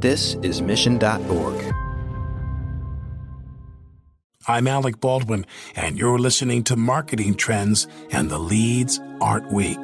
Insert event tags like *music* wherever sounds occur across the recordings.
This is Mission.org. I'm Alec Baldwin, and you're listening to Marketing Trends and the Leads Aren't Weak.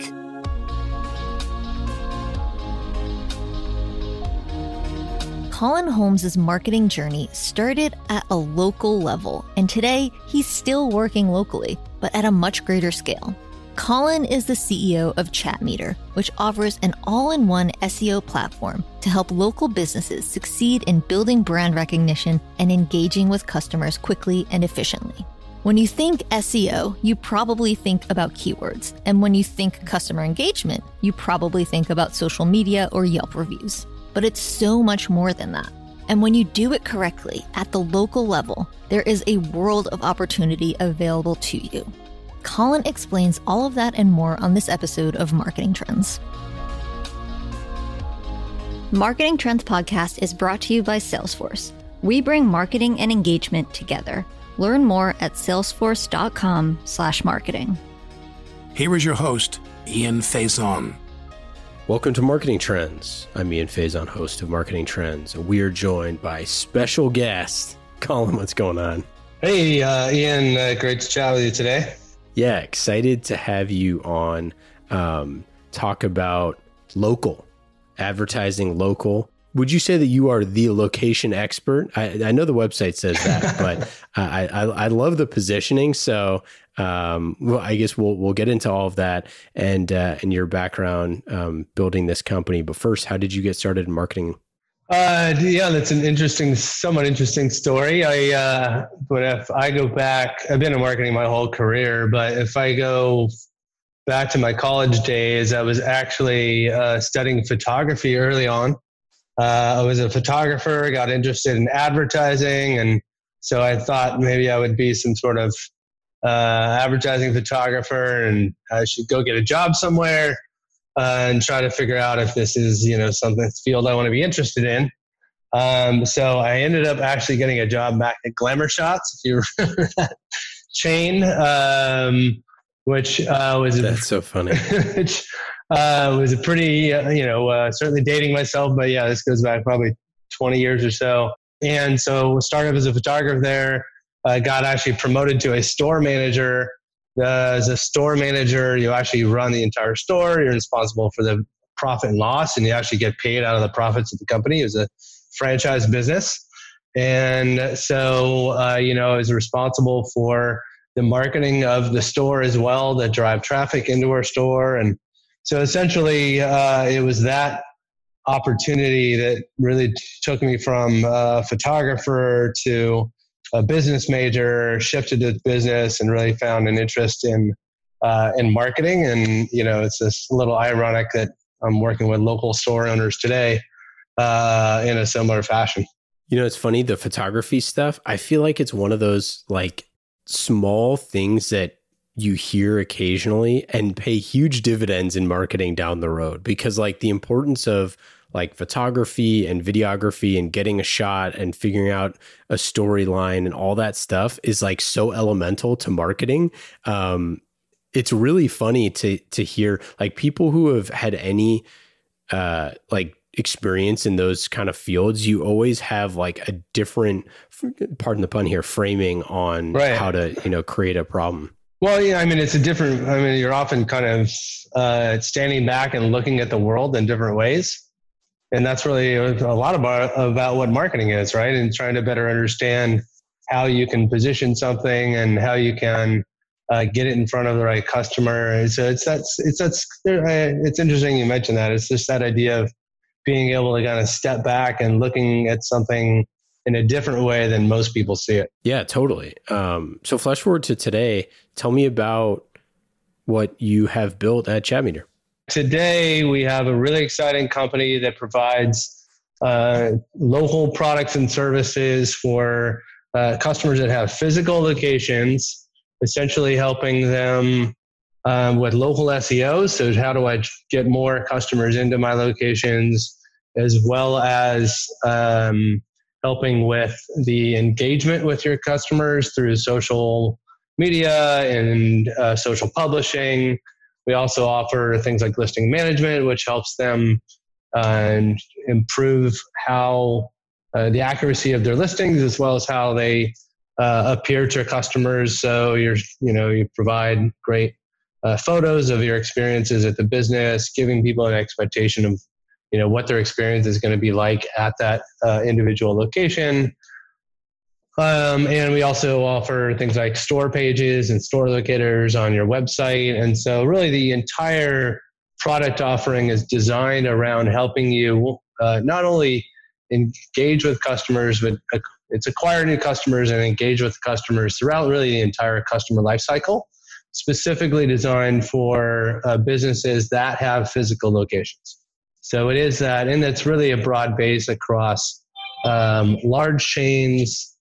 Colin Holmes' marketing journey started at a local level, and today he's still working locally, but at a much greater scale. Colin is the CEO of Chatmeter, which offers an all in one SEO platform to help local businesses succeed in building brand recognition and engaging with customers quickly and efficiently. When you think SEO, you probably think about keywords. And when you think customer engagement, you probably think about social media or Yelp reviews. But it's so much more than that. And when you do it correctly at the local level, there is a world of opportunity available to you. Colin explains all of that and more on this episode of Marketing Trends. Marketing Trends podcast is brought to you by Salesforce. We bring marketing and engagement together. Learn more at salesforce.com/marketing. Here is your host, Ian Faison. Welcome to Marketing Trends. I'm Ian Faison, host of Marketing Trends. And we are joined by special guest, Colin. What's going on? Hey, uh, Ian. Uh, great to chat with you today. Yeah, excited to have you on. Um, talk about local advertising, local. Would you say that you are the location expert? I, I know the website says that, *laughs* but I, I, I love the positioning. So um, well, I guess we'll we'll get into all of that and uh, and your background um, building this company. But first, how did you get started in marketing? Uh, yeah, that's an interesting, somewhat interesting story. I, uh, but if I go back, I've been in marketing my whole career, but if I go back to my college days, I was actually uh, studying photography early on. Uh, I was a photographer, got interested in advertising, and so I thought maybe I would be some sort of uh, advertising photographer, and I should go get a job somewhere uh, and try to figure out if this is you know something field I want to be interested in. Um, so I ended up actually getting a job back at Glamour Shots, if you *laughs* remember that chain, um, which uh, was that's a, so funny. *laughs* which uh, was a pretty uh, you know uh, certainly dating myself, but yeah, this goes back probably 20 years or so. And so started as a photographer there. I got actually promoted to a store manager uh, as a store manager, you actually run the entire store. You're responsible for the profit and loss, and you actually get paid out of the profits of the company. It was a franchise business. And so, uh, you know, I was responsible for the marketing of the store as well that drive traffic into our store. And so essentially, uh, it was that opportunity that really took me from a photographer to a business major, shifted to business, and really found an interest in uh, in marketing. And you know, it's this little ironic that I'm working with local store owners today uh, in a similar fashion. You know, it's funny the photography stuff. I feel like it's one of those like small things that you hear occasionally and pay huge dividends in marketing down the road because like the importance of like photography and videography and getting a shot and figuring out a storyline and all that stuff is like so elemental to marketing. Um, it's really funny to to hear like people who have had any uh, like experience in those kind of fields. You always have like a different, pardon the pun here, framing on right. how to you know create a problem. Well, yeah, I mean, it's a different. I mean, you're often kind of uh, standing back and looking at the world in different ways and that's really a lot about about what marketing is, right? And trying to better understand how you can position something and how you can uh, get it in front of the right customer. So it's that's it's that's it's interesting you mentioned that. It's just that idea of being able to kind of step back and looking at something in a different way than most people see it. Yeah, totally. Um, so flash forward to today. Tell me about what you have built at Chatmeter. Today, we have a really exciting company that provides uh, local products and services for uh, customers that have physical locations, essentially helping them um, with local SEO. So, how do I get more customers into my locations, as well as um, helping with the engagement with your customers through social media and uh, social publishing we also offer things like listing management, which helps them uh, improve how uh, the accuracy of their listings as well as how they uh, appear to customers. So you're, you know, you provide great uh, photos of your experiences at the business, giving people an expectation of, you know, what their experience is going to be like at that uh, individual location. Um, and we also offer things like store pages and store locators on your website. And so, really, the entire product offering is designed around helping you uh, not only engage with customers, but it's acquire new customers and engage with customers throughout really the entire customer lifecycle, specifically designed for uh, businesses that have physical locations. So it is that, and it's really a broad base across um, large chains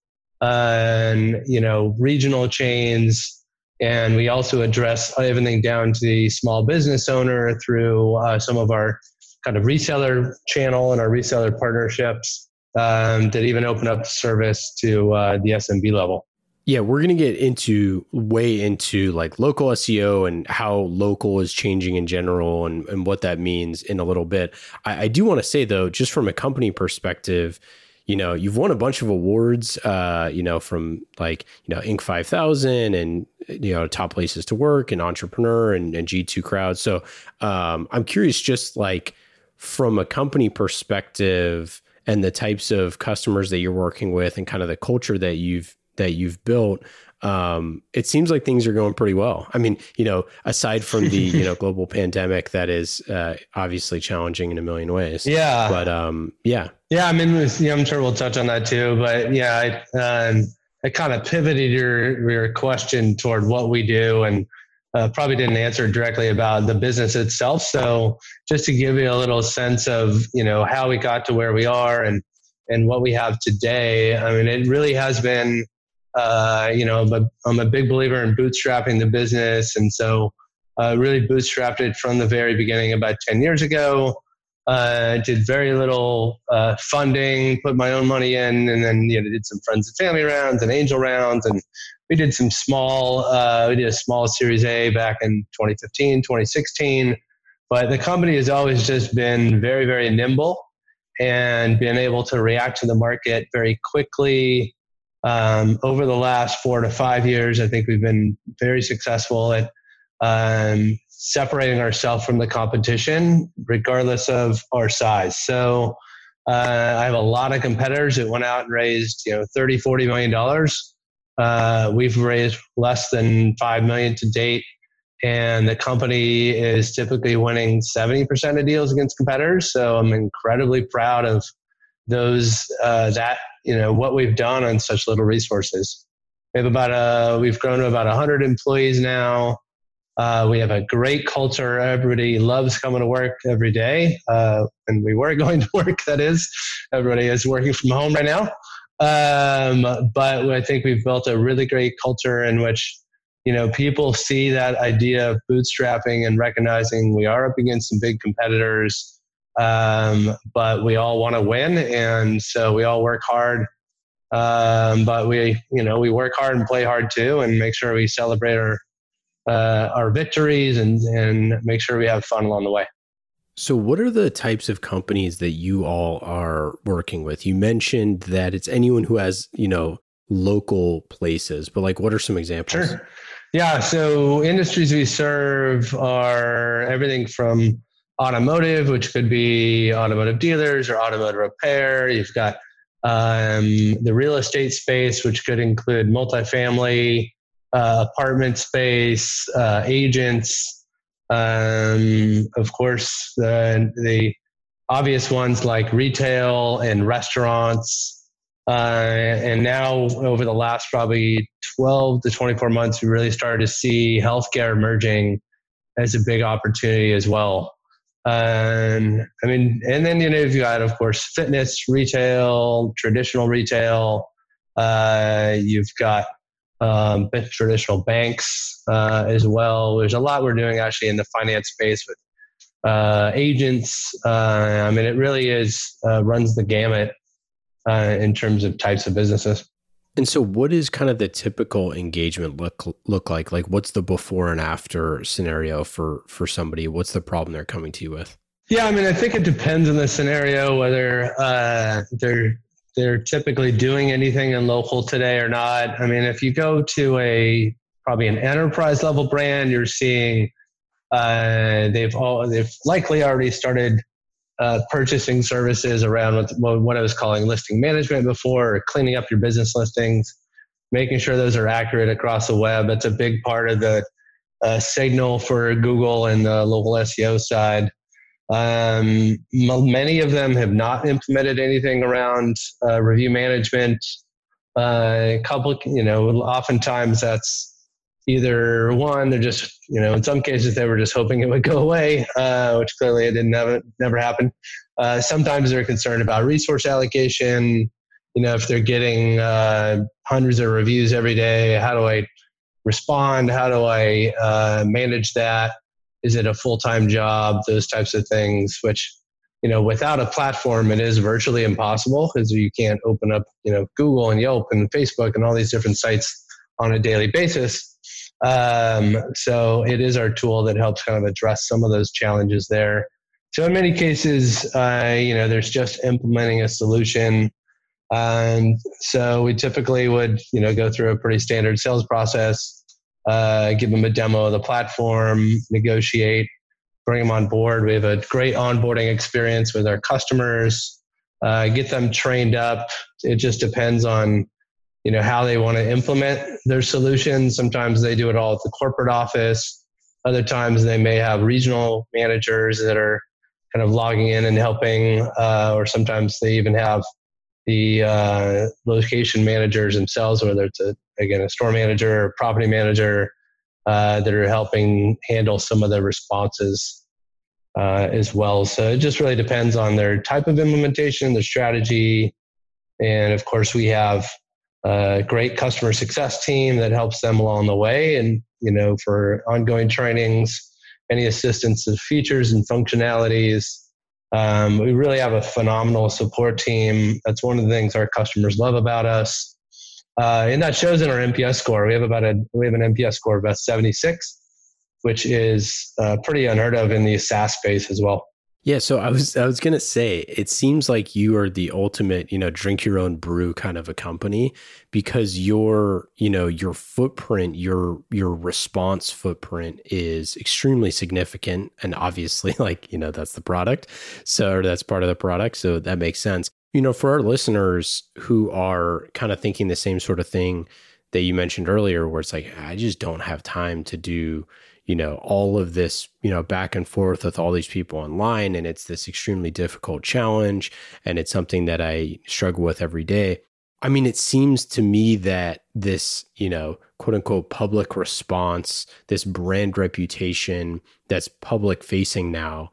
and you know regional chains and we also address everything down to the small business owner through uh, some of our kind of reseller channel and our reseller partnerships um, that even open up the service to uh, the SMB level. Yeah, we're going to get into way into like local SEO and how local is changing in general and, and what that means in a little bit. I, I do want to say, though, just from a company perspective, you know, you've won a bunch of awards, uh, you know, from like, you know, Inc. 5000 and, you know, top places to work and entrepreneur and, and G2 crowd. So um, I'm curious, just like from a company perspective and the types of customers that you're working with and kind of the culture that you've, that you've built, um, it seems like things are going pretty well. I mean, you know, aside from the *laughs* you know global pandemic that is uh, obviously challenging in a million ways. Yeah, but um, yeah, yeah. I mean, I'm sure we'll touch on that too. But yeah, I, um, I kind of pivoted your your question toward what we do and. Uh, probably didn't answer directly about the business itself. So just to give you a little sense of you know how we got to where we are and and what we have today. I mean, it really has been uh, you know, but I'm a big believer in bootstrapping the business. And so uh, really bootstrapped it from the very beginning about 10 years ago. Uh, did very little uh, funding, put my own money in, and then you know did some friends and family rounds and angel rounds, and we did some small. Uh, we did a small Series A back in 2015, 2016. But the company has always just been very, very nimble and been able to react to the market very quickly, um, over the last four to five years, I think we've been very successful at um, separating ourselves from the competition, regardless of our size. So uh, I have a lot of competitors that went out and raised, you know, 30, 40 million dollars. Uh, we've raised less than five million to date, and the company is typically winning 70% of deals against competitors. So I'm incredibly proud of those uh, that you know what we've done on such little resources. We have about a we've grown to about 100 employees now. Uh, we have a great culture. Everybody loves coming to work every day, uh, and we were *laughs* going to work. That is, everybody is working from home right now. Um, but I think we've built a really great culture in which you know people see that idea of bootstrapping and recognizing we are up against some big competitors um, but we all want to win, and so we all work hard. Um, but we, you know, we work hard and play hard too, and make sure we celebrate our uh, our victories and and make sure we have fun along the way. So, what are the types of companies that you all are working with? You mentioned that it's anyone who has, you know, local places, but like, what are some examples? Sure. Yeah. So, industries we serve are everything from automotive, which could be automotive dealers or automotive repair. You've got um, the real estate space, which could include multifamily, uh, apartment space, uh, agents. Um, of course, the, the obvious ones like retail and restaurants. Uh, and now, over the last probably 12 to 24 months, we really started to see healthcare emerging as a big opportunity as well. Um, I mean, and then you know you've got, of course, fitness retail, traditional retail. Uh, you've got um, traditional banks uh, as well. There's a lot we're doing actually in the finance space with uh, agents. Uh, I mean, it really is uh, runs the gamut uh, in terms of types of businesses. And so, what is kind of the typical engagement look look like? Like, what's the before and after scenario for for somebody? What's the problem they're coming to you with? Yeah, I mean, I think it depends on the scenario whether uh, they're they're typically doing anything in local today or not. I mean, if you go to a probably an enterprise level brand, you're seeing uh, they've all they've likely already started uh, purchasing services around what, what I was calling listing management before, or cleaning up your business listings, making sure those are accurate across the web. That's a big part of the uh, signal for Google and the local SEO side. Um, many of them have not implemented anything around uh, review management. Uh, couple, you know, oftentimes that's either one, they're just, you know, in some cases they were just hoping it would go away, uh, which clearly it didn't never, never happen. Uh, sometimes they're concerned about resource allocation. You know, if they're getting uh, hundreds of reviews every day, how do I respond? How do I uh, manage that? Is it a full time job? Those types of things, which, you know, without a platform, it is virtually impossible because you can't open up, you know, Google and Yelp and Facebook and all these different sites on a daily basis. Um, so it is our tool that helps kind of address some of those challenges there. So in many cases, uh, you know, there's just implementing a solution. And so we typically would, you know, go through a pretty standard sales process, uh, give them a demo of the platform, negotiate, bring them on board. We have a great onboarding experience with our customers, uh, get them trained up. It just depends on you know how they want to implement their solutions. Sometimes they do it all at the corporate office. Other times they may have regional managers that are kind of logging in and helping uh, or sometimes they even have the uh, location managers themselves whether it's a again a store manager or property manager uh, that are helping handle some of the responses uh, as well. So it just really depends on their type of implementation their strategy. And of course we have a great customer success team that helps them along the way. And you know for ongoing trainings any assistance of features and functionalities um, we really have a phenomenal support team. That's one of the things our customers love about us. Uh, and that shows in our nps score. We have about a we have an nps score of about 76 which is uh, pretty unheard of in the saas space as well yeah, so I was I was gonna say it seems like you are the ultimate, you know, drink your own brew kind of a company because your, you know, your footprint, your your response footprint is extremely significant. And obviously, *laughs* like, you know, that's the product. So that's part of the product. So that makes sense. You know, for our listeners who are kind of thinking the same sort of thing that you mentioned earlier, where it's like, I just don't have time to do you know all of this you know back and forth with all these people online and it's this extremely difficult challenge and it's something that i struggle with every day. I mean it seems to me that this you know quote unquote public response this brand reputation that's public facing now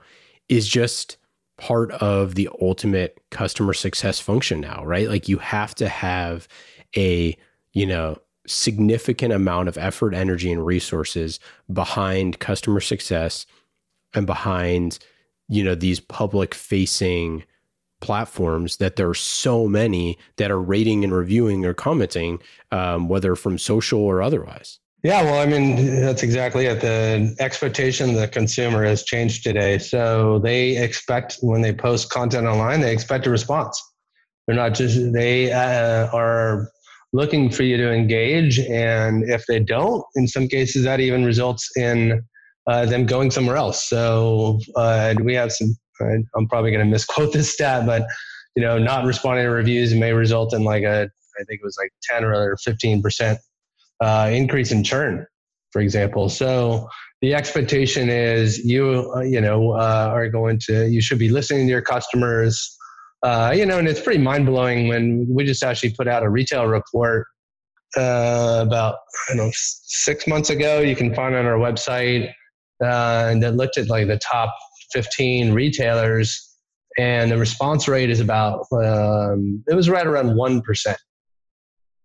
is just part of the ultimate customer success function now right? Like you have to have a you know significant amount of effort, energy, and resources behind customer success and behind, you know, these public facing platforms that there are so many that are rating and reviewing or commenting, um, whether from social or otherwise. Yeah, well, I mean, that's exactly it. The expectation of the consumer has changed today. So they expect when they post content online, they expect a response. They're not just, they uh, are looking for you to engage. And if they don't, in some cases, that even results in uh, them going somewhere else. So uh, we have some, I'm probably going to misquote this stat, but you know, not responding to reviews may result in like a, I think it was like 10 or 15% uh, increase in churn, for example. So the expectation is you, uh, you know, uh, are going to, you should be listening to your customers, uh, you know, and it's pretty mind blowing when we just actually put out a retail report uh, about I don't know six months ago. You can find on our website uh, and that looked at like the top 15 retailers, and the response rate is about um, it was right around one percent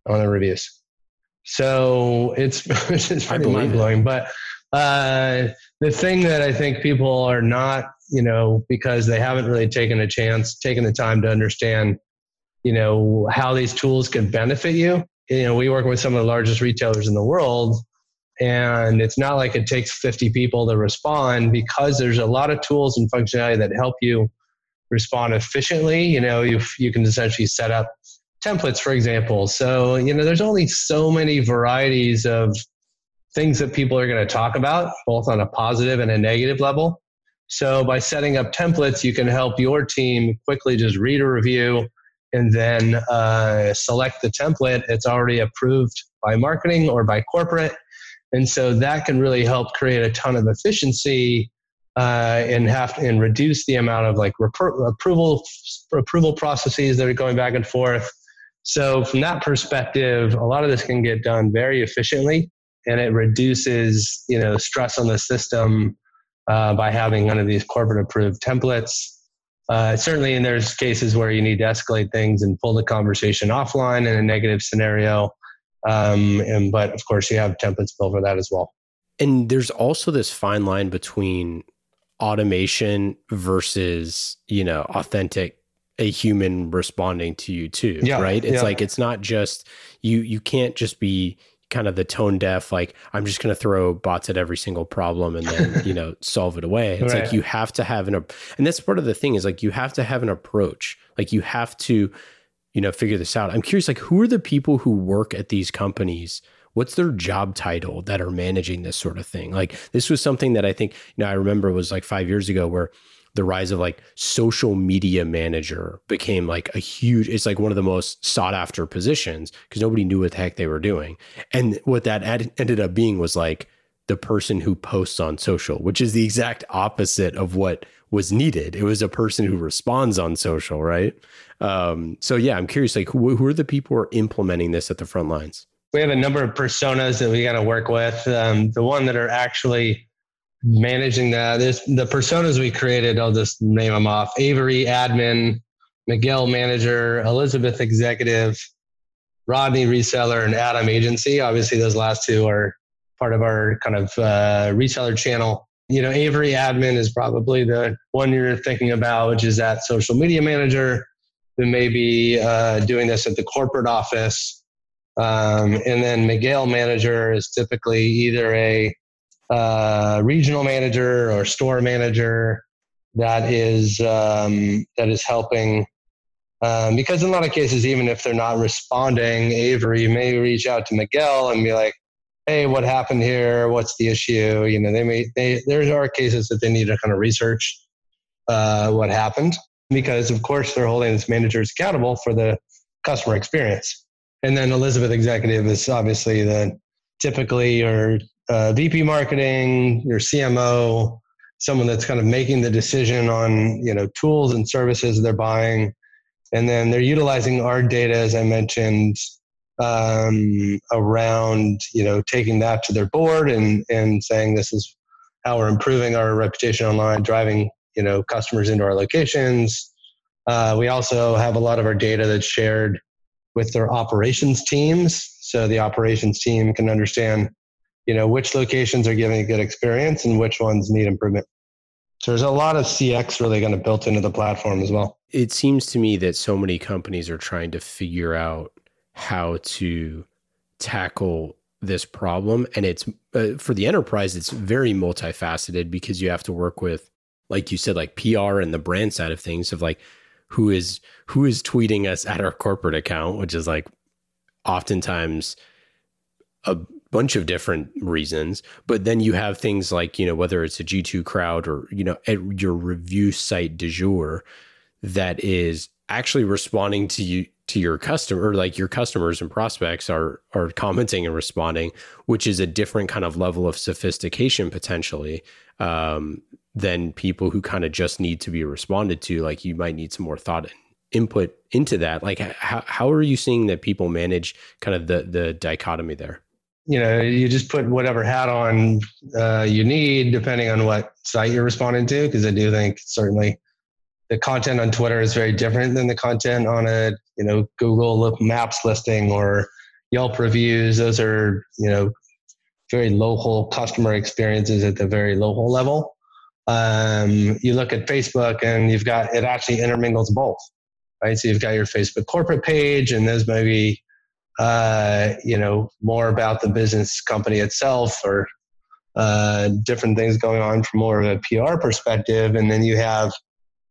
on the reviews. So it's *laughs* it's pretty mind blowing, but uh, the thing that I think people are not, you know, because they haven't really taken a chance, taken the time to understand, you know, how these tools can benefit you. You know, we work with some of the largest retailers in the world, And it's not like it takes 50 people to respond because there's a lot of tools and functionality that help you respond efficiently. You know, you, you can essentially set up templates, for example. So, you know, there's only so many varieties of things that people are going to talk about, both on a positive and a negative level. So, by setting up templates, you can help your team quickly just read a review and then uh, select the template. It's already approved by marketing or by corporate. And so that can really help create a ton of efficiency uh, and have and reduce the amount of like approval approval processes that are going back and forth. So from that perspective, a lot of this can get done very efficiently, and it reduces you know stress on the system uh, by having one of these corporate approved templates. Uh, certainly, and there's cases where you need to escalate things and pull the conversation offline in a negative scenario. Um, and but of course, you have templates built for that as well. And there's also this fine line between automation versus you know authentic a human responding to you too yeah, right it's yeah. like it's not just you you can't just be kind of the tone deaf like i'm just going to throw bots at every single problem and then *laughs* you know solve it away. It's right. like you have to have an and that's part of the thing is like you have to have an approach. Like you have to you know figure this out. I'm curious like who are the people who work at these companies? What's their job title that are managing this sort of thing? Like this was something that i think you know i remember was like five years ago where the rise of like social media manager became like a huge it's like one of the most sought after positions because nobody knew what the heck they were doing. And what that ad- ended up being was like the person who posts on social which is the exact opposite of what was needed. It was a person who responds on social right? Um, so yeah i'm curious like who, who are the people who are implementing this at the front lines? We have a number of personas that we got to work with. Um, the one that are actually managing that. This, the personas we created, I'll just name them off Avery, admin, Miguel, manager, Elizabeth, executive, Rodney, reseller, and Adam, agency. Obviously, those last two are part of our kind of uh, reseller channel. You know, Avery, admin is probably the one you're thinking about, which is that social media manager who may be uh, doing this at the corporate office. Um, and then Miguel, manager, is typically either a uh, regional manager or store manager that is um, that is helping. Um, because in a lot of cases, even if they're not responding, Avery may reach out to Miguel and be like, "Hey, what happened here? What's the issue?" You know, they may they there are cases that they need to kind of research uh, what happened because, of course, they're holding these managers accountable for the customer experience. And then Elizabeth Executive is obviously the typically or uh, VP marketing, your CMO, someone that's kind of making the decision on you know tools and services they're buying, and then they're utilizing our data, as I mentioned, um, around you know taking that to their board and and saying this is how we're improving our reputation online, driving you know customers into our locations. Uh, we also have a lot of our data that's shared with their operations teams, so the operations team can understand you know which locations are giving a good experience and which ones need improvement. So there's a lot of cx really kind of built into the platform as well. It seems to me that so many companies are trying to figure out how to tackle this problem and it's uh, for the enterprise it's very multifaceted because you have to work with like you said like pr and the brand side of things of like who is who is tweeting us at our corporate account which is like oftentimes a bunch of different reasons. But then you have things like, you know, whether it's a G2 crowd or, you know, at your review site du jour that is actually responding to you to your customer or like your customers and prospects are are commenting and responding which is a different kind of level of sophistication potentially um, than people who kind of just need to be responded to like you might need some more thought and input into that like how, how are you seeing that people manage kind of the the dichotomy there you know, you just put whatever hat on uh, you need, depending on what site you're responding to. Because I do think certainly the content on Twitter is very different than the content on a you know Google Maps listing or Yelp reviews. Those are you know very local customer experiences at the very local level. Um, you look at Facebook and you've got it actually intermingles both, right? So you've got your Facebook corporate page, and those maybe uh, you know, more about the business company itself or uh, different things going on from more of a PR perspective. And then you have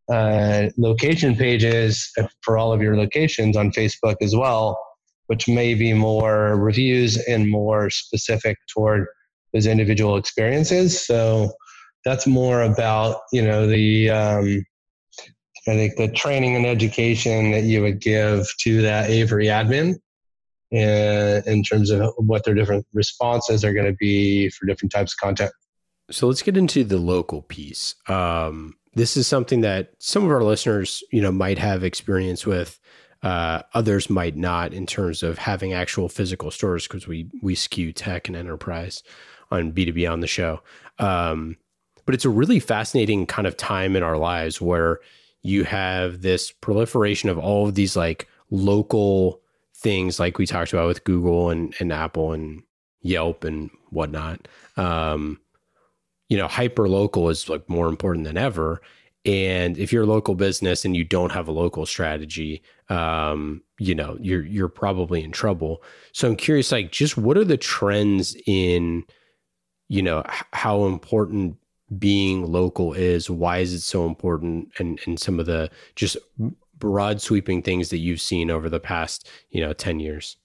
uh, location pages for all of your locations on Facebook as well, which may be more reviews and more specific toward those individual experiences. So that's more about, you know, the, um, I think the training and education that you would give to that Avery admin in, terms of what their different responses are going to be for different types of content. So let's get into the local piece. Um, this is something that some of our listeners, you know, might have experience with. Uh, others might not in terms of having actual physical stores because we we skew tech and enterprise on B2B on the show. Um, but it's a really fascinating kind of time in our lives where you have this proliferation of all of these like local things like we talked about with Google and, and Apple and Yelp and whatnot. Um, you know, hyper local is like more important than ever. And if you're a local business and you don't have a local strategy, um, you know, you're you're probably in trouble. So I'm curious, like, just what are the trends in, you know, how important being local is? Why is it so important? And and some of the just broad sweeping things that you've seen over the past, you know, ten years.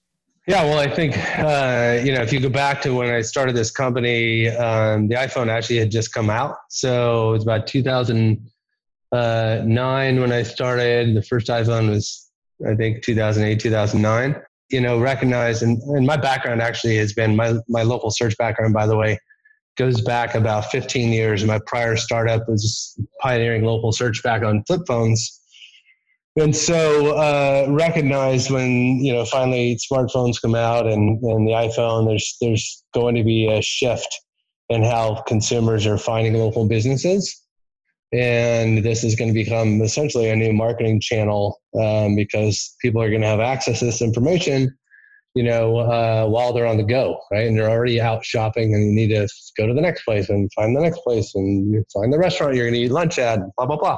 Yeah, well, I think uh, you know if you go back to when I started this company, um, the iPhone actually had just come out, so it was about 2009 when I started. The first iPhone was, I think, 2008, 2009. You know, recognize and, and my background actually has been my my local search background, by the way, goes back about 15 years. My prior startup was pioneering local search back on flip phones and so uh, recognized when you know finally smartphones come out and, and the iphone there's there's going to be a shift in how consumers are finding local businesses. And this is going to become essentially a new marketing channel um, because people are going to have access to this information you know uh, while they're on the go right? And they're already out shopping and you need to go to the next place and find the next place and find the restaurant you're going to eat lunch at blah blah blah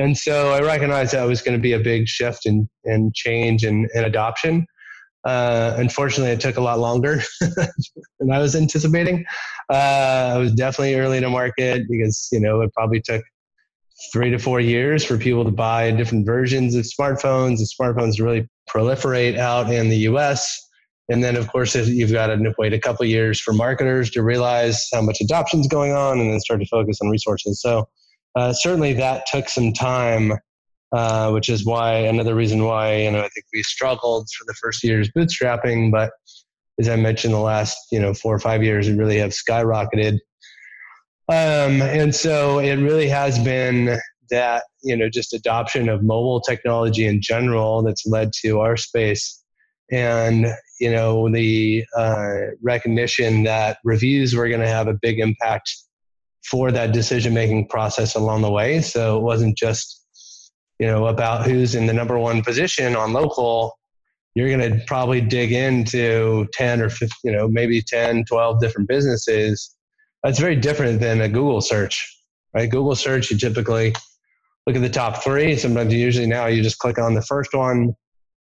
and so I recognized that was going to be a big shift and and change and, and adoption. Uh, unfortunately, it took a lot longer *laughs* than I was anticipating. Uh, I was definitely early to market because you know it probably took three to four years for people to buy different versions of smartphones. The smartphones really proliferate out in the U.S. And then, of course, you've got to wait a couple years for marketers to realize how much adoption is going on, and then start to focus on resources. So uh, certainly that took some time, uh, which is why another reason why you know I think we struggled for the first years bootstrapping, but as I mentioned, the last you know four or five years we really have skyrocketed, um, and so it really has been that you know just adoption of mobile technology in general that's led to our space. And you know the uh, recognition that reviews were going to have a big impact for that decision making process along the way. So it wasn't just you know about who's in the number one position on local. You're going to probably dig into 10 or 15, you know maybe 10 12 different businesses. That's very different than a google search right? Google search you typically look at the top three. Sometimes usually now you just click on the first one.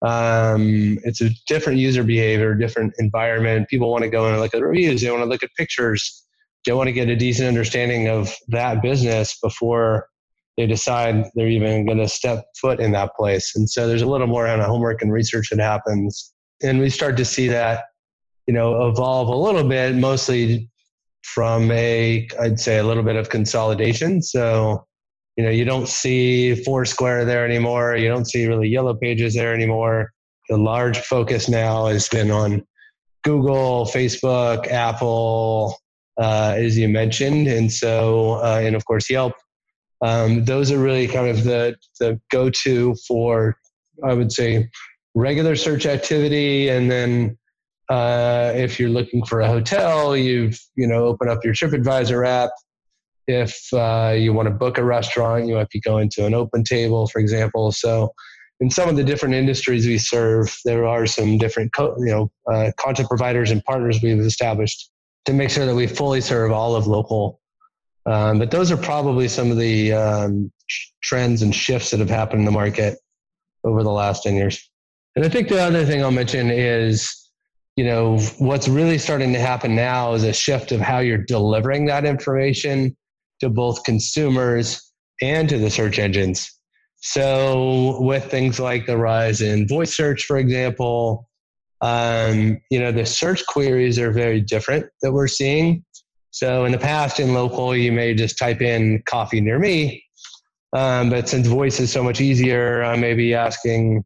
Um, it's a different user behavior different environment. People want to go and look at reviews. They want to look at pictures they want to get a decent understanding of that business before they decide they're even going to step foot in that place. And so there's a little more kind of homework and research that happens. And we start to see that, you know, evolve a little bit, mostly from a, I'd say a little bit of consolidation. So, you know, you don't see Foursquare there anymore. You don't see really yellow pages there anymore. The large focus now has been on Google, Facebook, Apple, uh, as you mentioned, and so uh, and of course Yelp. Um, those are really kind of the the go to for I would say regular search activity, and then uh, if you're looking for a hotel, you've you know open up your TripAdvisor app. If uh, you want to book a restaurant, you might be going to an Open Table, for example. So, in some of the different industries we serve, there are some different co- you know uh, content providers and partners we've established to make sure that we fully serve all of local. Um, but those are probably some of the um, trends and shifts that have happened in the market over the last 10 years. And I think the other thing I'll mention is, you know, what's really starting to happen now is a shift of how you're delivering that information to both consumers and to the search engines. So, with things like the rise in voice search, for example, um, you know, the search queries are very different that we're seeing. So, in the past, in local, you may just type in coffee near me. Um, but since voice is so much easier, I may be asking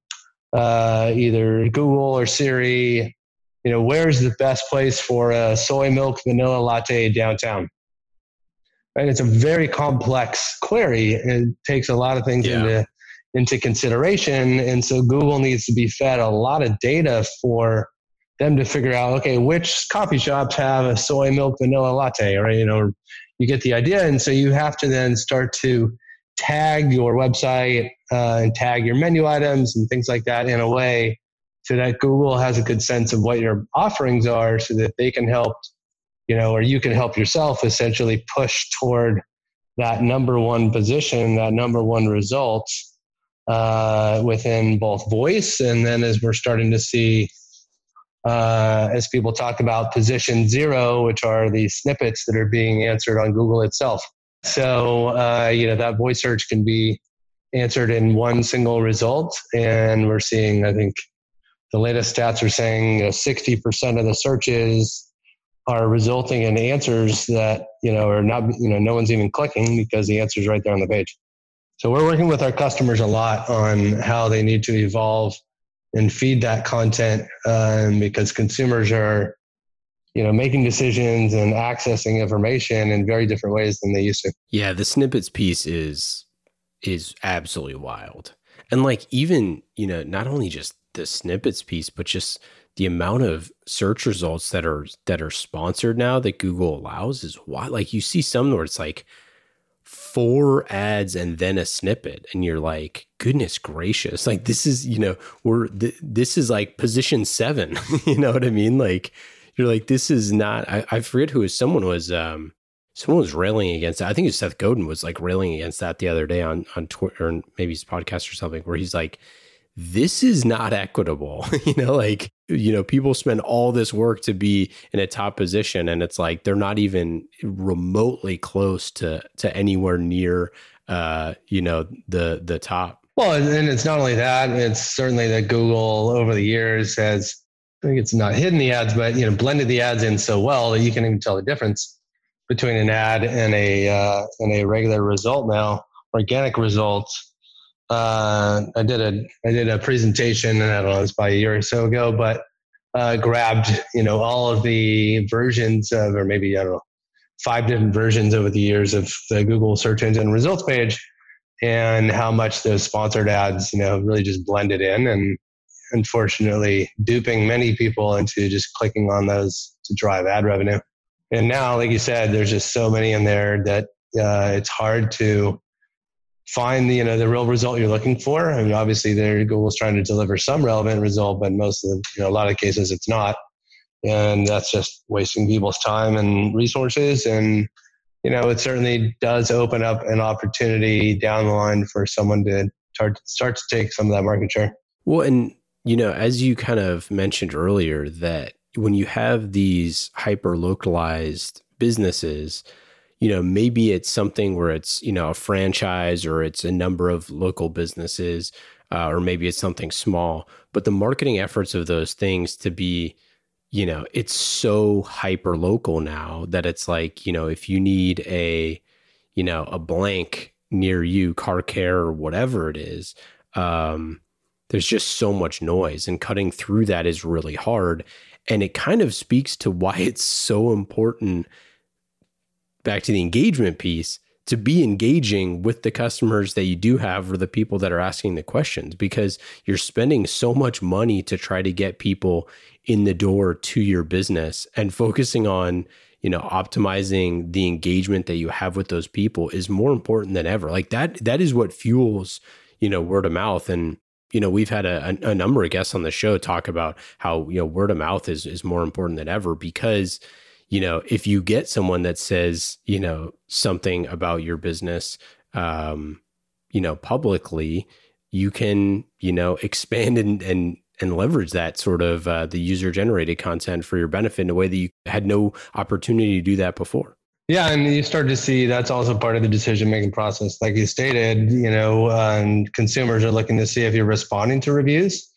uh, either Google or Siri, you know, where's the best place for a soy milk vanilla latte downtown? And it's a very complex query. And it takes a lot of things yeah. into into consideration, and so Google needs to be fed a lot of data for them to figure out, okay, which coffee shops have a soy milk vanilla latte, or you know, you get the idea, and so you have to then start to tag your website uh, and tag your menu items and things like that in a way so that Google has a good sense of what your offerings are so that they can help, you know, or you can help yourself essentially push toward that number one position, that number one result uh, within both voice. And then as we're starting to see, uh, as people talk about position zero, which are the snippets that are being answered on Google itself. So, uh, you know, that voice search can be answered in one single result. And we're seeing, I think, the latest stats are saying you know, 60% of the searches are resulting in answers that, you know, are not, you know, no one's even clicking because the answer is right there on the page. So we're working with our customers a lot on how they need to evolve and feed that content um, because consumers are you know making decisions and accessing information in very different ways than they used to. Yeah the snippets piece is is absolutely wild. And like even you know not only just the snippets piece but just the amount of search results that are that are sponsored now that google allows is why like you see some where it's like four ads and then a snippet and you're like goodness gracious like this is you know we're th- this is like position seven *laughs* you know what i mean like you're like, this is not. I, I forget who was. Someone was. Um, someone was railing against that. I think it was Seth Godin was like railing against that the other day on on Twitter or maybe his podcast or something, where he's like, this is not equitable. *laughs* you know, like you know, people spend all this work to be in a top position, and it's like they're not even remotely close to to anywhere near, uh, you know, the the top. Well, and it's not only that; it's certainly that Google over the years has I think it's not hidden the ads, but you know, blended the ads in so well that you can even tell the difference between an ad and a uh, and a regular result now, organic results. Uh, I did a I did a presentation, and I don't know, it's about a year or so ago, but uh, grabbed you know all of the versions of, or maybe I don't know, five different versions over the years of the Google search engine results page, and how much those sponsored ads you know really just blended in and unfortunately duping many people into just clicking on those to drive ad revenue. And now, like you said, there's just so many in there that uh, it's hard to find the you know the real result you're looking for. I mean, obviously, there Google's trying to deliver some relevant result, but most of the you know a lot of cases it's not, and that's just wasting people's time and resources. And you know, it certainly does open up an opportunity down the line for someone to start start to take some of that market share. Well, and you know, as you kind of mentioned earlier, that when you have these hyper localized businesses, you know, maybe it's something where it's, you know, a franchise or it's a number of local businesses, uh, or maybe it's something small, but the marketing efforts of those things to be, you know, it's so hyper local now that it's like, you know, if you need a, you know, a blank near you, car care or whatever it is, um, there's just so much noise and cutting through that is really hard. And it kind of speaks to why *laughs* it's so important back to the engagement piece to be engaging with the customers that you do have or the people that are asking the questions because you're spending so much money to try to get people in the door to your business and focusing on you know optimizing the engagement that you have with those people is more important than ever. Like that that is what fuels you know word of mouth. And you know we've had a, a, number of guests on the show talk about how you know word of mouth is is more important than ever because you know if you get someone that says you know something about your business um you know publicly you can you know expand and and and leverage that sort of uh, the user generated content for your benefit in a way that you had no opportunity to do that before. Yeah, and you start to see that's also part of the decision making process. Like you stated, you know, um, consumers are looking to see if you're responding to reviews.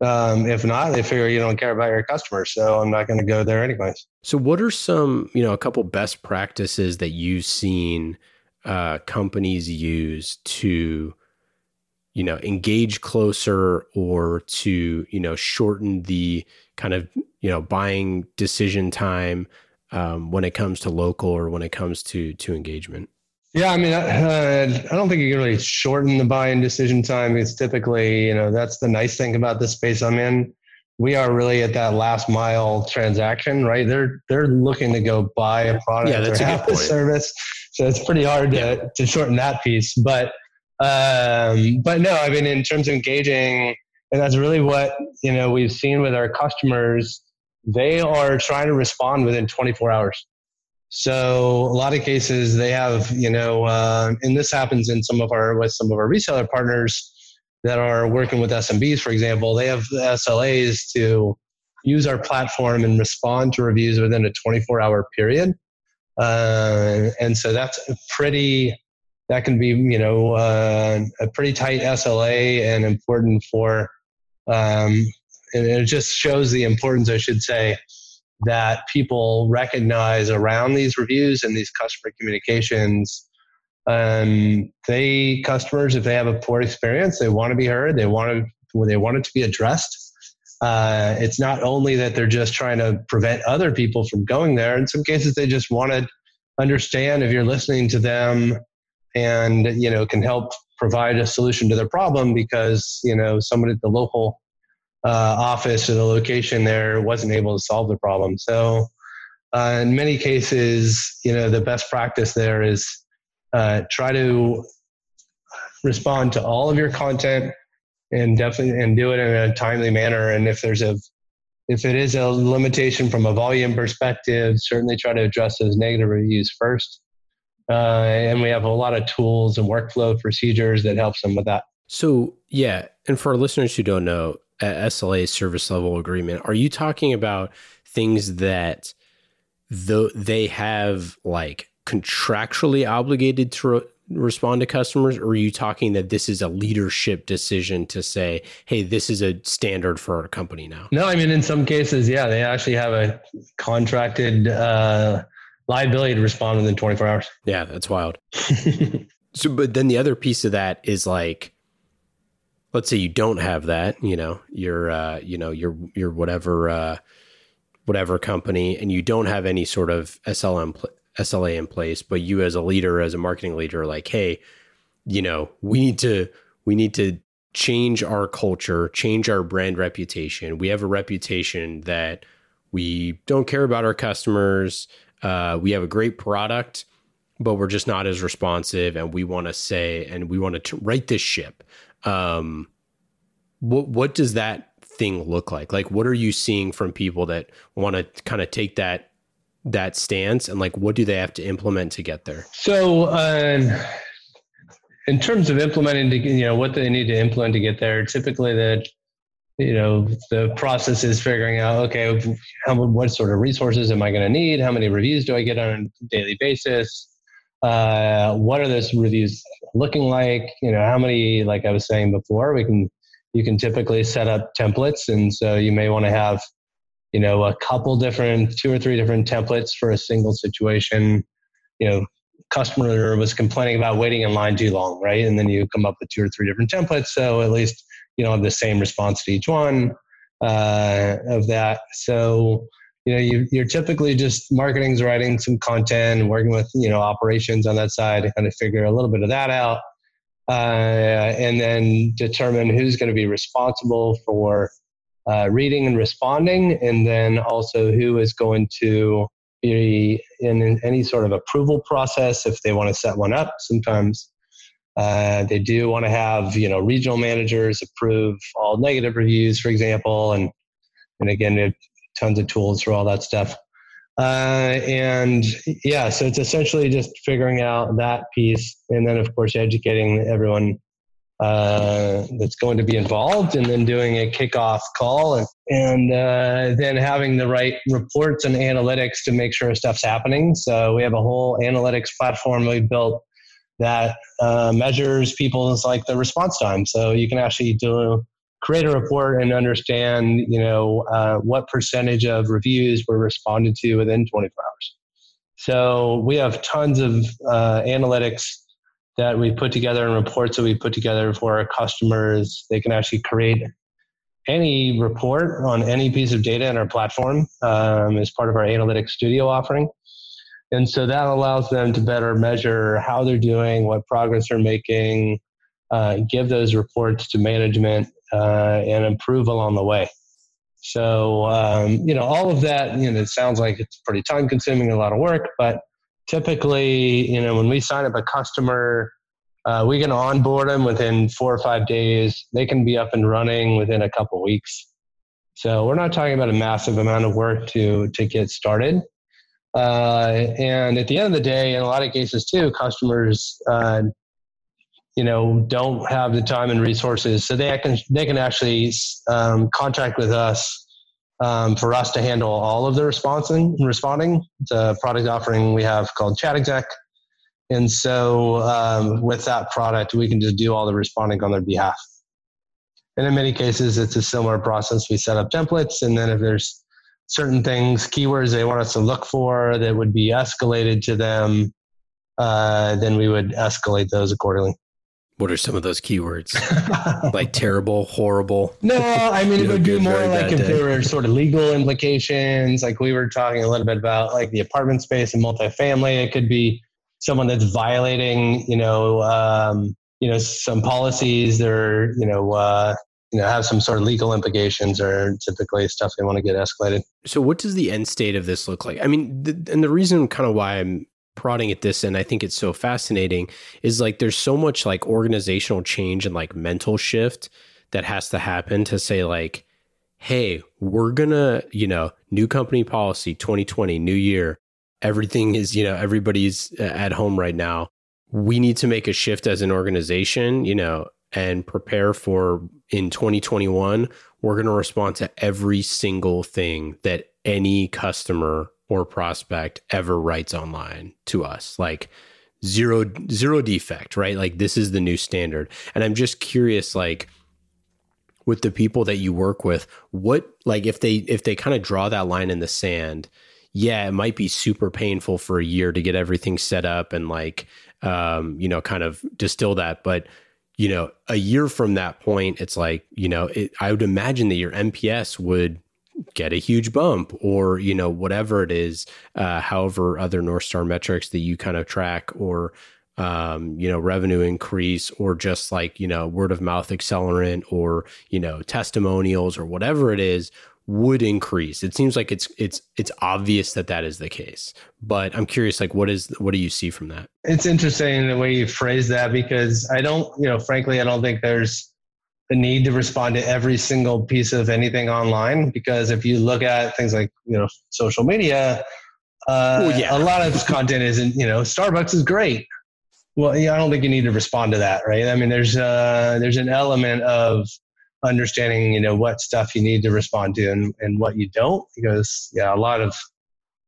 Um, if not, they figure you don't care about your customers, so I'm not going to go there anyways. So, what are some, you know, a couple best practices that you've seen uh, companies use to you know engage closer or to you know shorten the kind of you know buying decision time um, when it comes to local or when it comes to to engagement yeah i mean uh, i don't think you can really shorten the buy-in decision time. It's typically you know that's the nice thing about the space i'm in. We are really at that last mile transaction right? They're they're looking to go buy a product yeah, or have a service. So it's pretty hard to, to shorten that piece. But um, but no, I mean, in terms of engaging, and that's really what you know we've seen with our customers. They are trying to respond within 24 hours. So a lot of cases they have, you know, uh, and this happens in some of our with some of our reseller partners that are working with SMBs, for example. They have SLAs to use our platform and respond to reviews within a 24 hour period. Uh, and so that's pretty that can be you know uh, a pretty tight SLA and important for um, and it just shows the importance I should say that people recognize around these reviews and these customer communications. Um, they customers if they have a poor experience they want to be heard they want to they want it to be addressed. Uh, it's not only that they're just trying to prevent other people from going there. In some cases they just want to understand if you're listening to them and you know can help provide a solution to their problem because you know someone at the local uh, office or the location there wasn't able to solve the problem. So uh, in many cases, you know the best practice there is uh, try to respond to all of your content and definitely and do it in a timely manner. And if there's a if it is a limitation from a volume perspective, certainly try to address those negative reviews first. Uh, and we have a lot of tools and workflow procedures that helps them with that. So yeah, and for our listeners who don't know, SLA service level agreement, are you talking about things that though they have like contractually obligated to re- respond to customers or are you talking that this is a leadership decision to say hey this is a standard for our company now no i mean in some cases yeah they actually have a contracted uh, liability to respond within 24 hours. Yeah, that's wild. *laughs* so, but then the other piece of that is like, let's say you don't have that, you know, you're, uh, you know, you're, you're whatever, uh, whatever company, and you don't have any sort of SLM, SLA in place, but you as a leader, as a marketing leader, like, hey, you know, we need to, we need to change our culture, change our brand reputation. We have a reputation that we don't care about our customers uh, we have a great product, but we're just not as responsive, and we want to say and we want to right this ship. Um, what what does that thing look like? Like, what are you seeing from people that want to kind of take that that stance, and like, what do they have to implement to get there? So. Um, in terms of implementing, to, you know, what they need to implement to get there, typically that you know the process is figuring out okay how, what sort of resources am i going to need how many reviews do i get on a daily basis uh, what are those reviews looking like? You know how many like i was saying before we can you can typically set up templates. And so you may want to have you know a couple different two or three different templates for a single situation. You know customer was complaining about waiting in line too long right? And then you come up with two or three different templates. So at least you don't have the same response to each one uh, of that. So, you know, you, you're typically just marketing's writing some content, and working with, you know, operations on that side to kind of figure a little bit of that out. Uh, and then determine who's going to be responsible for uh, reading and responding, and then also who is going to be in any sort of approval process if they want to set one up. Sometimes uh, they do want to have you know regional managers approve all negative reviews, for example, and and again, tons of tools for all that stuff. Uh, and yeah, so it's essentially just figuring out that piece, and then of course educating everyone uh, that's going to be involved, and then doing a kickoff call, and, and uh, then having the right reports and analytics to make sure stuff's happening. So we have a whole analytics platform we built that uh, measures people's like the response time. So you can actually do create a report and understand, you know, uh, what percentage of reviews were responded to within 24 hours. So we have tons of uh, analytics that we put together and reports that we put together for our customers. They can actually create any report on any piece of data in our platform um, as part of our Analytics Studio offering. And so that allows them to better measure how they're doing, what progress they're making, uh, give those reports to management, uh, and improve along the way. So, um, you know, all of that, you know, it sounds like it's pretty time consuming, a lot of work, but typically, you know, when we sign up a customer, uh, we can onboard them within four or five days. They can be up and running within a couple weeks. So we're not talking about a massive amount of work to to get started. Uh, and at the end of the day, in a lot of cases too, customers, uh, you know, don't have the time and resources, so they can they can actually um, contract with us um, for us to handle all of the responding. Responding, the product offering we have called Chat Exec, and so um, with that product, we can just do all the responding on their behalf. And in many cases, it's a similar process. We set up templates, and then if there's certain things, keywords they want us to look for that would be escalated to them, uh, then we would escalate those accordingly. What are some of those keywords? *laughs* like terrible, horrible? No, I mean, it would be more like if there were sort of legal implications. Like we were talking a little bit about like the apartment space and multifamily. It could be someone that's violating, you know, um, you know, some policies. They're, you know, uh, you know, have some sort of legal implications or typically stuff they want to get escalated. So, what does the end state of this look like? I mean, the, and the reason kind of why I'm prodding at this and I think it's so fascinating is like there's so much like organizational change and like mental shift that has to happen to say like hey, we're going to, you know, new company policy 2020 new year. Everything is, you know, everybody's uh, at home right now. We need to make a shift as an organization, you know, and prepare for in 2021 we're going to respond to every single thing that any customer or prospect ever writes online to us. Like zero zero defect right? Like this is the new standard. And i'm just curious like with the people that you work with what like if they if they kind of draw that line in the sand yeah it might be super painful for a year to get everything set up and like um you know kind of distill that. But you know a year from that point it's like you know it, i would imagine that your NPS would get a huge bump or you know whatever it is uh, however other north star metrics that you kind of track or um, you know revenue increase or just like you know word of mouth accelerant or you know testimonials or whatever it is would increase. It seems like it's it's it's obvious that that is the case but i'm curious like what is what do you see from that? It's interesting the way you phrase that because i don't you know frankly i don't think there's the need to respond to every single piece of anything online because if you look at things like you know social media uh, well, yeah. a lot of content isn't you know starbucks is great. Well yeah, i don't think you need to respond to that right? I mean there's uh there's an element of understanding you know what stuff you need to respond to and, and what you don't because yeah a lot of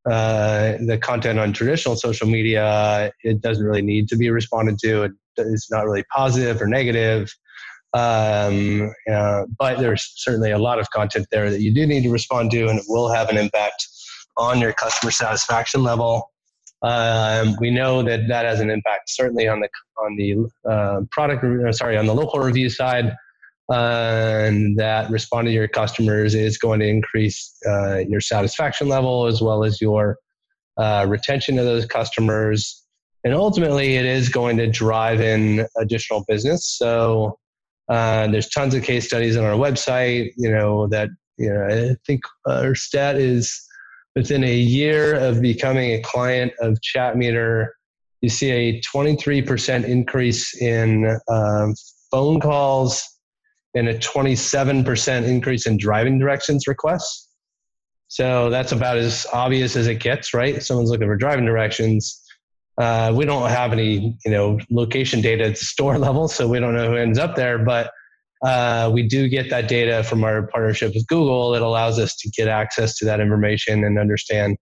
uh, the content on traditional social media it doesn't really need to be responded to. It, it's not really positive or negative um, uh, but there's certainly a lot of content there that you do need to respond to, and it will have an impact on your customer satisfaction level. Um, we know that that has an impact certainly on the on the uh, product sorry on the local review side, uh, and that responding to your customers is going to increase uh, your satisfaction level as well as your uh, retention of those customers, and ultimately it is going to drive in additional business. So uh, there's tons of case studies on our website. You know that you know I think our stat is within a year of becoming a client of ChatMeter, you see a 23% increase in um, phone calls and a 27% increase in driving directions requests. So that's about as obvious as it gets, right? Someone's looking for driving directions. Uh, we don't have any, you know, location data at store *laughs* level, so we don't know who ends up there. But uh, we do get that data from our partnership with Google. It allows us to get access to that information and understand,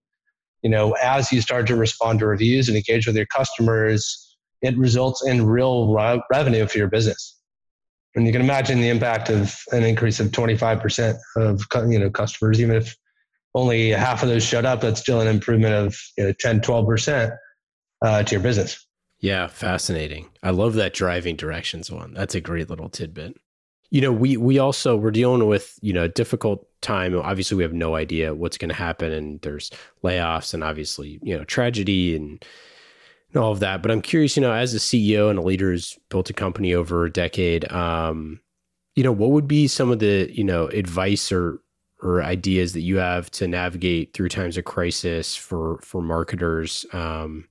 you know, as you start to respond to reviews and engage with your customers, it results in real re- revenue for your business. And you can imagine the impact of an increase of 25% of you know customers, even if only half of those showed up, that's still an improvement of you know, 10, 12% uh, to your business. Yeah, fascinating. I love that driving directions one. That's a great little tidbit. You know, we we also we're dealing with you know a difficult time. Obviously, we have no idea what's going to happen, and there's layoffs, and obviously you know tragedy and and all of that. But I'm curious, you know, as a CEO and a leader who's built a company over a decade, um, you know, what would be some of the, you know, advice or or ideas that you have to navigate through times of crisis for for marketers um,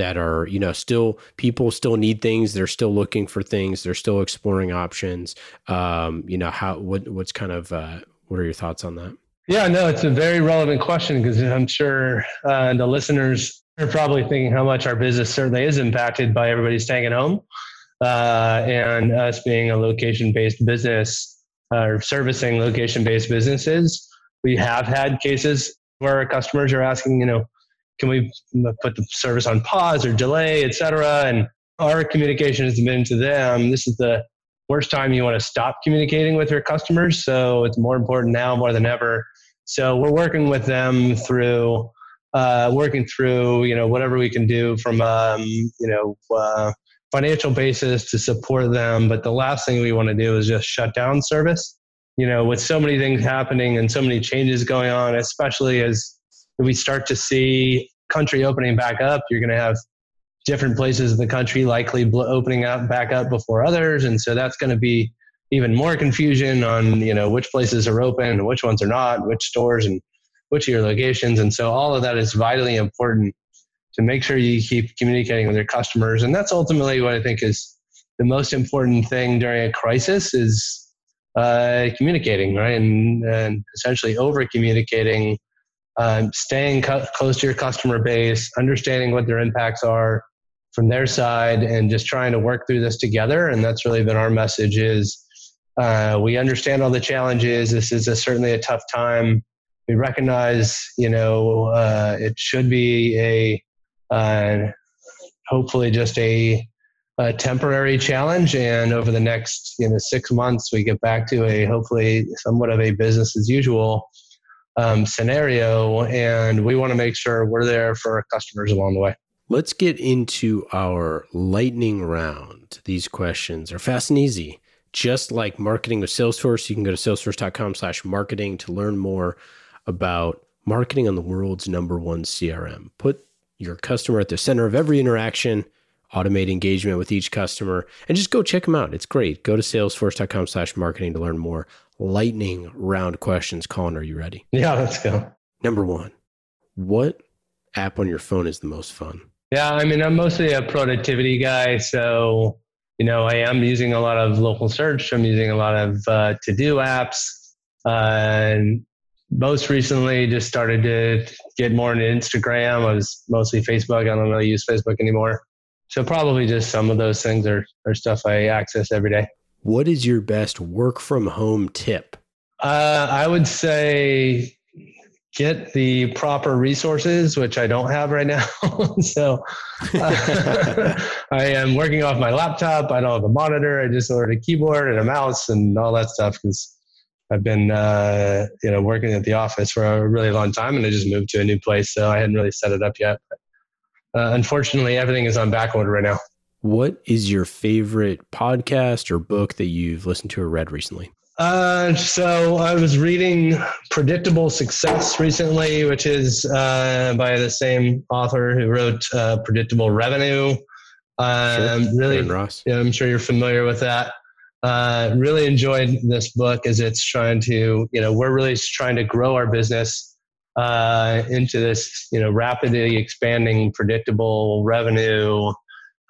that are, you know, still people still need things, they're still looking for things, they're still exploring options. Um, you know, how what what's kind of uh, what are your thoughts on that? Yeah, no, it's a very relevant question because I'm sure uh, the listeners are probably thinking how much our business certainly is impacted by everybody staying at home uh, and us being a location based business uh, or servicing location based businesses. We have had cases where our customers are asking, you know, can we put the service on pause or delay, et cetera? And our communication has been to them this is the worst time you want to stop communicating with your customers. So it's more important now more than ever. So we're working with them through uh, working through you know whatever we can do from um, you know uh, financial basis to support them. But the last thing we want to do is just shut down service. You know, with so many things happening and so many changes going on, especially as we start to see country opening back up, you're going to have different places in the country likely opening up back up before others, and so that's going to be even more confusion on you know which places are open and which ones are not, which stores and which are your locations. And so all of that is vitally important to make sure you keep communicating with your customers. And that's ultimately what I think is the most important thing during a crisis is uh, communicating, right? And, and essentially over communicating, um, staying co- close to your customer base, understanding what their impacts are from their side, and just trying to work through this together. And that's really been our message is uh, we understand all the challenges. This is a, certainly a tough time we recognize, you know, uh, it should be a uh, hopefully just a, a, temporary challenge, and over the next you know six months, we get back to a hopefully somewhat of a business as usual um, scenario, and we want to make sure we're there for our customers along the way. Let's get into our lightning round. These questions are fast and easy. Just like marketing with Salesforce, you can go to salesforce.com slash marketing to learn more about marketing on the world's number one CRM. Put your customer at the center of every interaction, automate engagement with each customer, and just go check them out. It's great. Go to salesforce.com slash marketing to learn more. Lightning round questions. Colin, are you ready? Yeah, let's go. Number one, what app on your phone is the most fun? Yeah, I mean, I'm mostly a productivity guy. So, you know, I am using a lot of local search. I'm using a lot of uh, to do apps. Uh, and most recently just started to get more into Instagram. I was mostly Facebook. I don't really use Facebook anymore. So probably just some of those things are, are stuff I access every day. What is your best work from home tip? Uh, I would say get the proper resources, which I don't have right now. *laughs* so uh, *laughs* I am working off my laptop. I don't have a monitor. I just ordered a keyboard and a mouse and all that stuff because I've been uh, you know working at the office for a really long time, and I just moved to a new place, so I hadn't really set it up yet. But, uh, unfortunately, everything is on back order right now. What is your favorite podcast or book that you've listened to or read recently? Uh, so I was reading Predictable Success recently, which is uh, by the same author who wrote uh, Predictable Revenue. Um, sure. Really, yeah, I'm sure you're familiar with that uh, really enjoyed this book as it's trying to, you know, we're really trying to grow our business uh, into this, you know, rapidly expanding, predictable revenue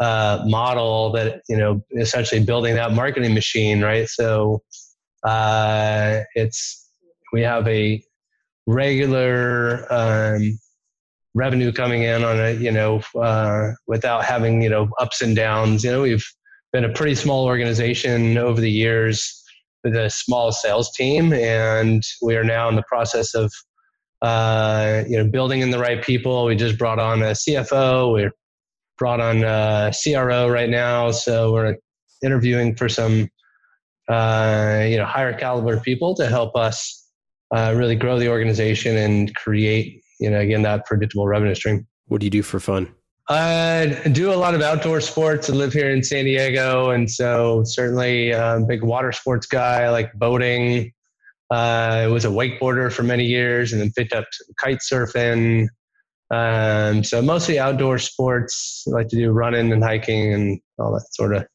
uh, model that, you know, essentially building that marketing machine, right? So uh, it's, we have a regular um, revenue coming in on a you know uh, without having you know ups and downs. You know, we've been a pretty small organization over the years with a small sales team, and we are now in the process of uh, you know building in the right people. We just brought on a CFO. We're brought on a CRO right now, so we're interviewing for some uh, you know higher caliber people to help us uh, really grow the organization and create you know again that predictable revenue stream. What do you do for fun? I do a lot of outdoor sports. I live here in San Diego, and so certainly a um, big water sports guy. I like boating. Uh, I was a wakeboarder for many years, and then picked up kite surfing. Um, so mostly outdoor sports. I like to do running and hiking and all that sort of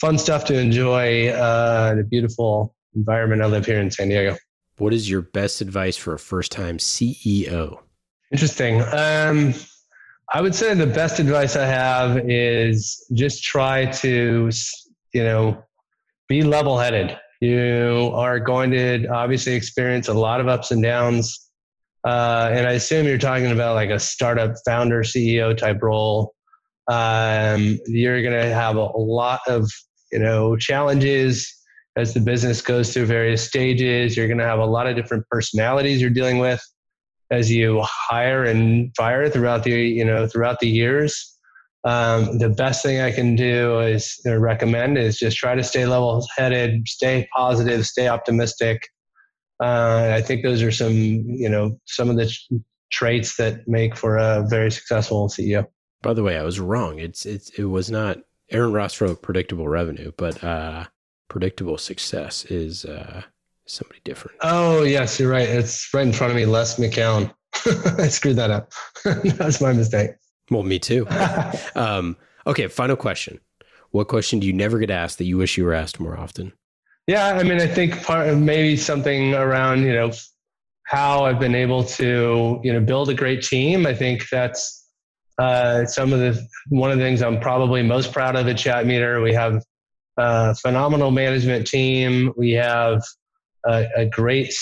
fun stuff to enjoy uh, the beautiful environment I live here in San Diego. What is your best advice for a first-time CEO? Interesting. Um, I would say the best advice I have is just try to, you know, be level headed. You are going to obviously experience a lot of ups and downs. Uh, and I assume you're talking about like a startup founder, CEO type role. Um, you're going to have a, a lot of, you know, challenges as the business goes through various stages. You're going to have a lot of different personalities you're dealing with as you hire and fire throughout the you know throughout the years. Um, the best thing I can do is recommend is just try to stay level headed, stay positive, stay optimistic. Uh, I think those are some you know some of the traits that make for a very successful CEO. By the way, I was wrong. It's it's it was not Aaron Ross wrote predictable revenue, but uh, predictable success is uh, somebody different. Oh yes, you're right. It's right in front of me, Les McKeown. *laughs* I screwed that up. *laughs* That's my mistake. Well, me too. *laughs* um, okay, final question. What question do you never get asked that you wish you were asked more often? Yeah, I mean, I think part of maybe something around you know how I've been able to you know build a great team. I think that's uh, some of the one of the things I'm probably most proud of at Chatmeter. We have a phenomenal management team. We have a, a great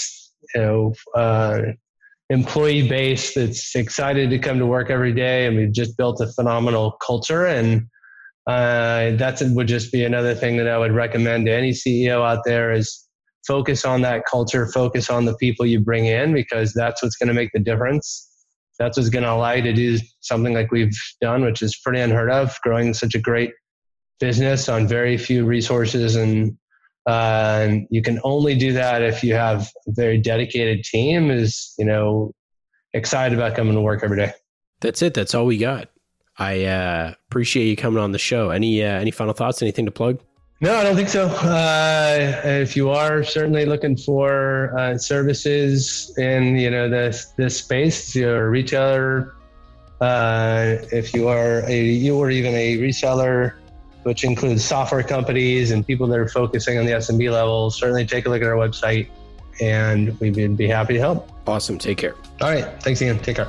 you know uh, employee base that's excited to come to work every day, and we've just built a phenomenal culture. And uh, that would just be another thing that I would recommend to any CEO out there is focus on that culture, focus on the people you bring in, because that's what's going to make the difference. That's what's going to allow you to do something like we've done, which is pretty unheard of, growing such a great business on very few resources and uh, you can only do that if you have a very dedicated team is, you know, excited about coming to work every day. That's it. That's all we got. I uh, appreciate you coming on the show. Any uh, any final thoughts? Anything to plug? No, I don't think so. Uh, if you are certainly looking for uh, services in you know this this space, you're a retailer. Uh, if you are a you or even a reseller, which includes software companies and people that are focusing on the SMB level, certainly take a look at our website and we'd be happy to help. Awesome. Take care. All right. Thanks, Ian. Take care.